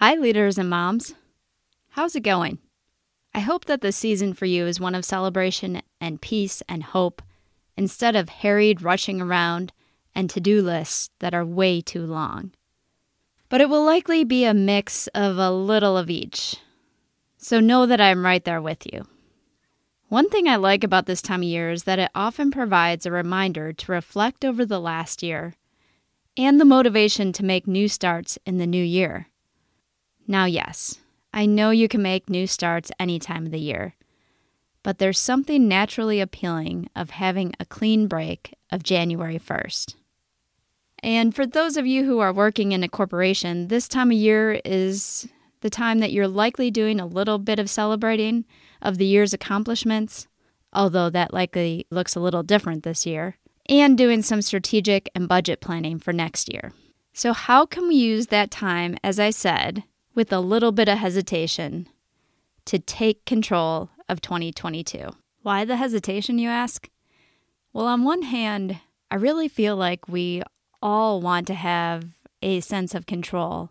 Hi, leaders and moms. How's it going? I hope that the season for you is one of celebration and peace and hope instead of harried rushing around and to do lists that are way too long. But it will likely be a mix of a little of each. So know that I'm right there with you. One thing I like about this time of year is that it often provides a reminder to reflect over the last year and the motivation to make new starts in the new year. Now, yes, I know you can make new starts any time of the year, but there's something naturally appealing of having a clean break of January 1st. And for those of you who are working in a corporation, this time of year is the time that you're likely doing a little bit of celebrating of the year's accomplishments, although that likely looks a little different this year and doing some strategic and budget planning for next year. So, how can we use that time, as I said, with a little bit of hesitation, to take control of 2022? Why the hesitation, you ask? Well, on one hand, I really feel like we all want to have a sense of control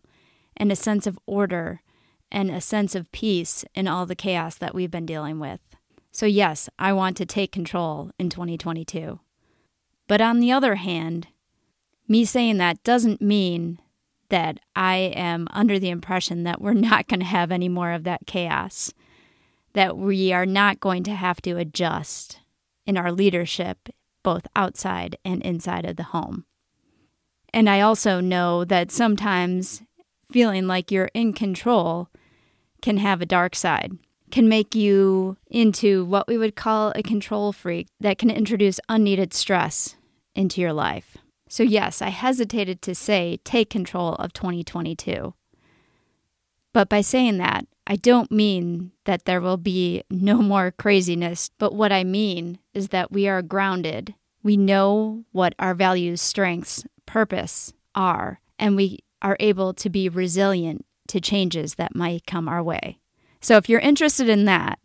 and a sense of order and a sense of peace in all the chaos that we've been dealing with. So, yes, I want to take control in 2022. But on the other hand, me saying that doesn't mean that I am under the impression that we're not going to have any more of that chaos, that we are not going to have to adjust in our leadership, both outside and inside of the home. And I also know that sometimes feeling like you're in control can have a dark side can make you into what we would call a control freak that can introduce unneeded stress into your life. So, yes, I hesitated to say take control of 2022. But by saying that, I don't mean that there will be no more craziness, but what I mean is that we are grounded. We know what our values, strengths, purpose are, and we are able to be resilient to changes that might come our way. So if you're interested in that,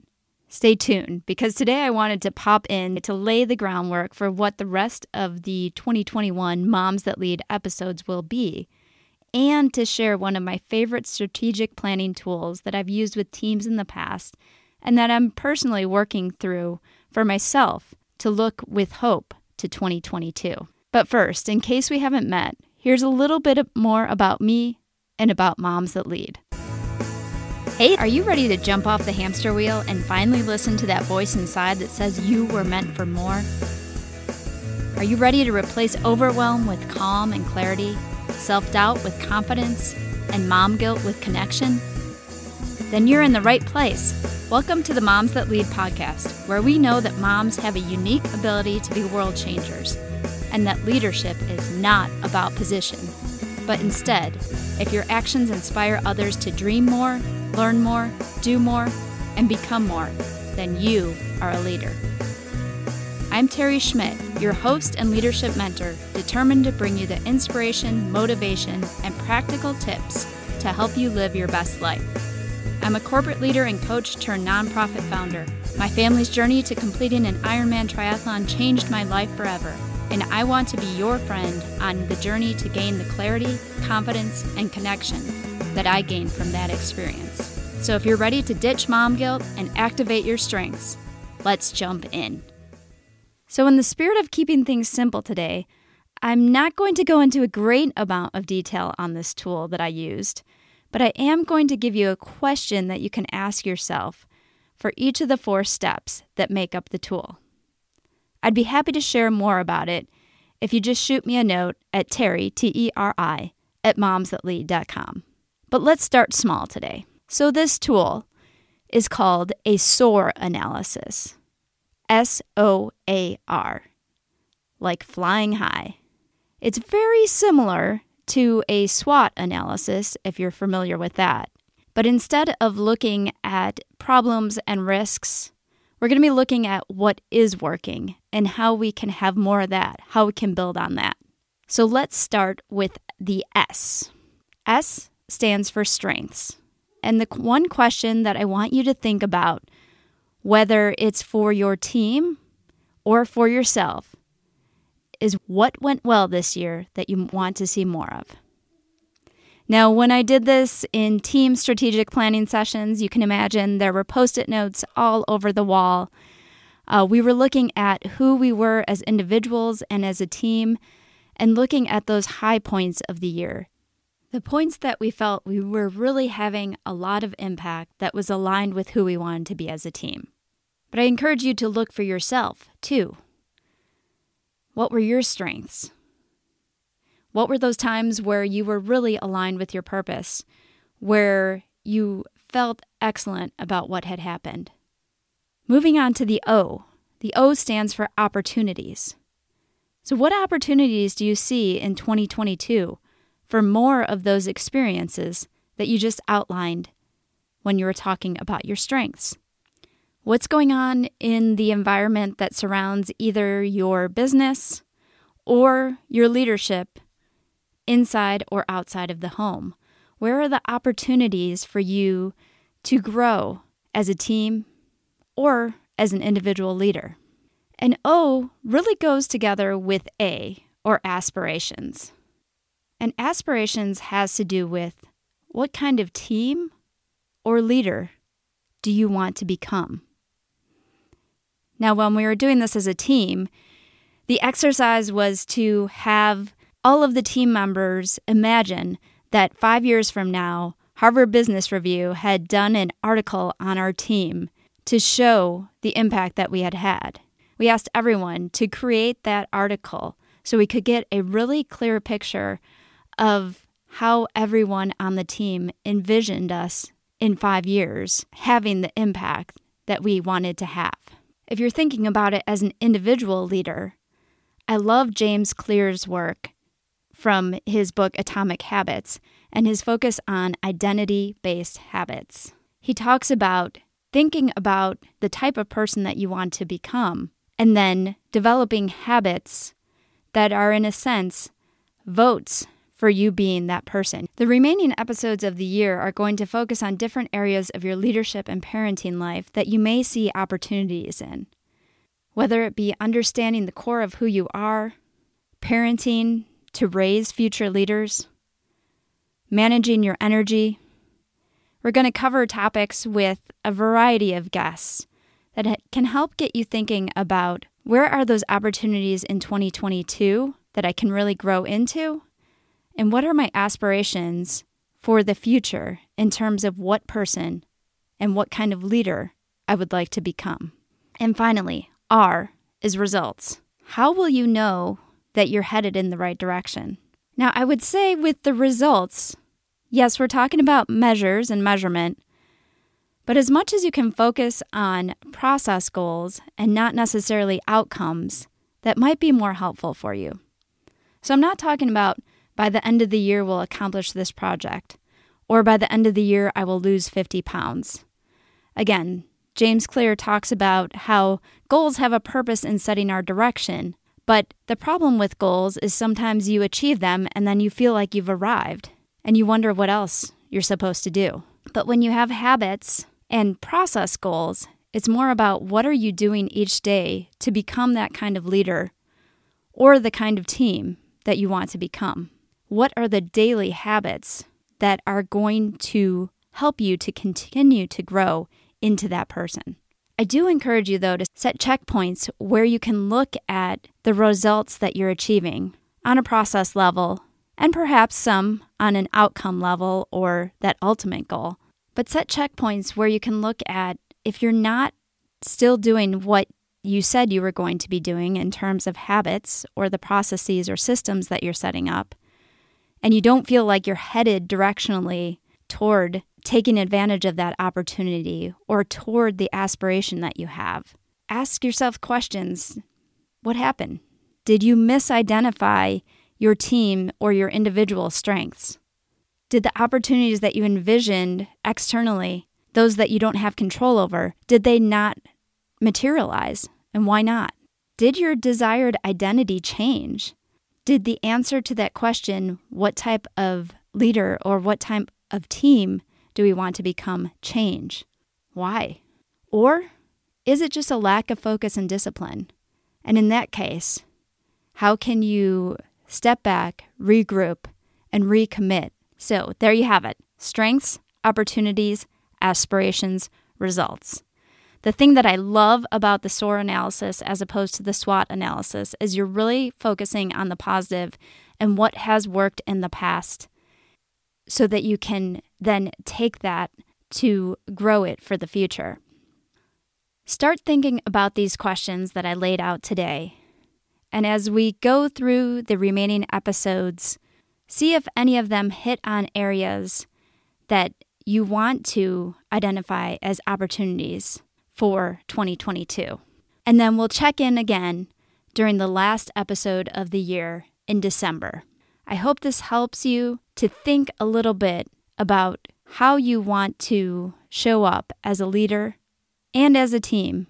stay tuned because today I wanted to pop in to lay the groundwork for what the rest of the 2021 Moms That Lead episodes will be and to share one of my favorite strategic planning tools that I've used with teams in the past and that I'm personally working through for myself to look with hope to 2022. But first, in case we haven't met, here's a little bit more about me and about moms that lead. Hey, are you ready to jump off the hamster wheel and finally listen to that voice inside that says you were meant for more? Are you ready to replace overwhelm with calm and clarity, self doubt with confidence, and mom guilt with connection? Then you're in the right place. Welcome to the Moms That Lead podcast, where we know that moms have a unique ability to be world changers and that leadership is not about position, but instead if your actions inspire others to dream more, learn more, do more, and become more, then you are a leader. I'm Teri Schmidt, your host and leadership mentor, determined to bring you the inspiration, motivation, and practical tips to help you live your best life. I'm a corporate leader and coach turned nonprofit founder. My family's journey to completing an Ironman triathlon changed my life forever and I want to be your friend on the journey to gain the clarity, confidence, and connection that I gained from that experience. So if you're ready to ditch mom guilt and activate your strengths, let's jump in. So, in the spirit of keeping things simple today, I'm not going to go into a great amount of detail on this tool that I used, but I am going to give you a question that you can ask yourself for each of the four steps that make up the tool. I'd be happy to share more about it if you just shoot me a note at Teri, T E R I, at momsthatlead.com. But let's start small today. So, this tool is called a SOAR analysis S O A R, like flying high. It's very similar to a SWOT analysis, if you're familiar with that. But instead of looking at problems and risks we're going to be looking at what is working and how we can have more of that, how we can build on that. So let's start with the S. S stands for strengths. And the one question that I want you to think about, whether it's for your team or for yourself, is what went well this year that you want to see more of? Now, when I did this in team strategic planning sessions, you can imagine there were post it notes all over the wall. Uh, we were looking at who we were as individuals and as a team, and looking at those high points of the year. The points that we felt we were really having a lot of impact that was aligned with who we wanted to be as a team. But I encourage you to look for yourself, too. What were your strengths? What were those times where you were really aligned with your purpose, where you felt excellent about what had happened? Moving on to the O. The O stands for opportunities. So, what opportunities do you see in 2022 for more of those experiences that you just outlined when you were talking about your strengths. What's going on in the environment that surrounds either your business or your leadership inside or outside of the home? Where are the opportunities for you to grow as a team or as an individual leader? And O really goes together with A, or aspirations. And aspirations has to do with what kind of team or leader do you want to become? Now, when we were doing this as a team, the exercise was to have all of the team members imagine that five years from now, Harvard Business Review had done an article on our team to show the impact that we had had. We asked everyone to create that article so we could get a really clear picture of how everyone on the team envisioned us in five years having the impact that we wanted to have. If you're thinking about it as an individual leader, I love James Clear's work from his book Atomic Habits and his focus on identity based habits. He talks about thinking about the type of person that you want to become and then developing habits that are, in a sense, votes for you being that person. The remaining episodes of the year are going to focus on different areas of your leadership and parenting life that you may see opportunities in. Whether it be understanding the core of who you are, parenting to raise future leaders, managing your energy. We're going to cover topics with a variety of guests that can help get you thinking about where are those opportunities in 2022 that I can really grow into and what are my aspirations for the future in terms of what person and what kind of leader I would like to become? And finally, R is results. How will you know that you're headed in the right direction? Now, I would say with the results, yes, we're talking about measures and measurement, but as much as you can focus on process goals and not necessarily outcomes, that might be more helpful for you. So I'm not talking about by the end of the year, we'll accomplish this project. Or by the end of the year, I will lose 50 pounds. Again, James Clear talks about how goals have a purpose in setting our direction, but the problem with goals is sometimes you achieve them and then you feel like you've arrived and you wonder what else you're supposed to do. But when you have habits and process goals, it's more about what are you doing each day to become that kind of leader or the kind of team that you want to become what are the daily habits that are going to help you to continue to grow into that person. I do encourage you, though, to set checkpoints where you can look at the results that you're achieving on a process level and perhaps some on an outcome level or that ultimate goal. But set checkpoints where you can look at if you're not still doing what you said you were going to be doing in terms of habits or the processes or systems that you're setting up, and you don't feel like you're headed directionally toward taking advantage of that opportunity or toward the aspiration that you have, ask yourself questions What happened? Did you misidentify your team or your individual strengths? Did the opportunities that you envisioned externally, those that you don't have control over, did they not materialize? And why not? Did your desired identity change? Did the answer to that question, what type of leader or what type of team do we want to become, change? Why? Or is it just a lack of focus and discipline? And in that case, how can you step back, regroup, and recommit So, there you have it strengths, opportunities, aspirations, results. The thing that I love about the SOAR analysis as opposed to the SWOT analysis is you're really focusing on the positive and what has worked in the past so that you can then take that to grow it for the future. Start thinking about these questions that I laid out today. And as we go through the remaining episodes, see if any of them hit on areas that you want to identify as opportunities for 2022. And then we'll check in again during the last episode of the year in December. I hope this helps you to think a little bit about how you want to show up as a leader and as a team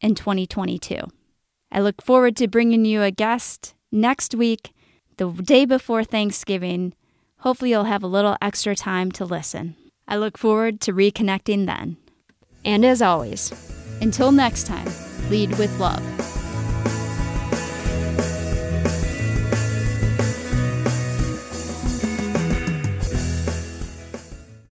in 2022. I look forward to bringing you a guest next week, the day before Thanksgiving. Hopefully, you'll have a little extra time to listen. I look forward to reconnecting then. And as always, until next time, lead with love.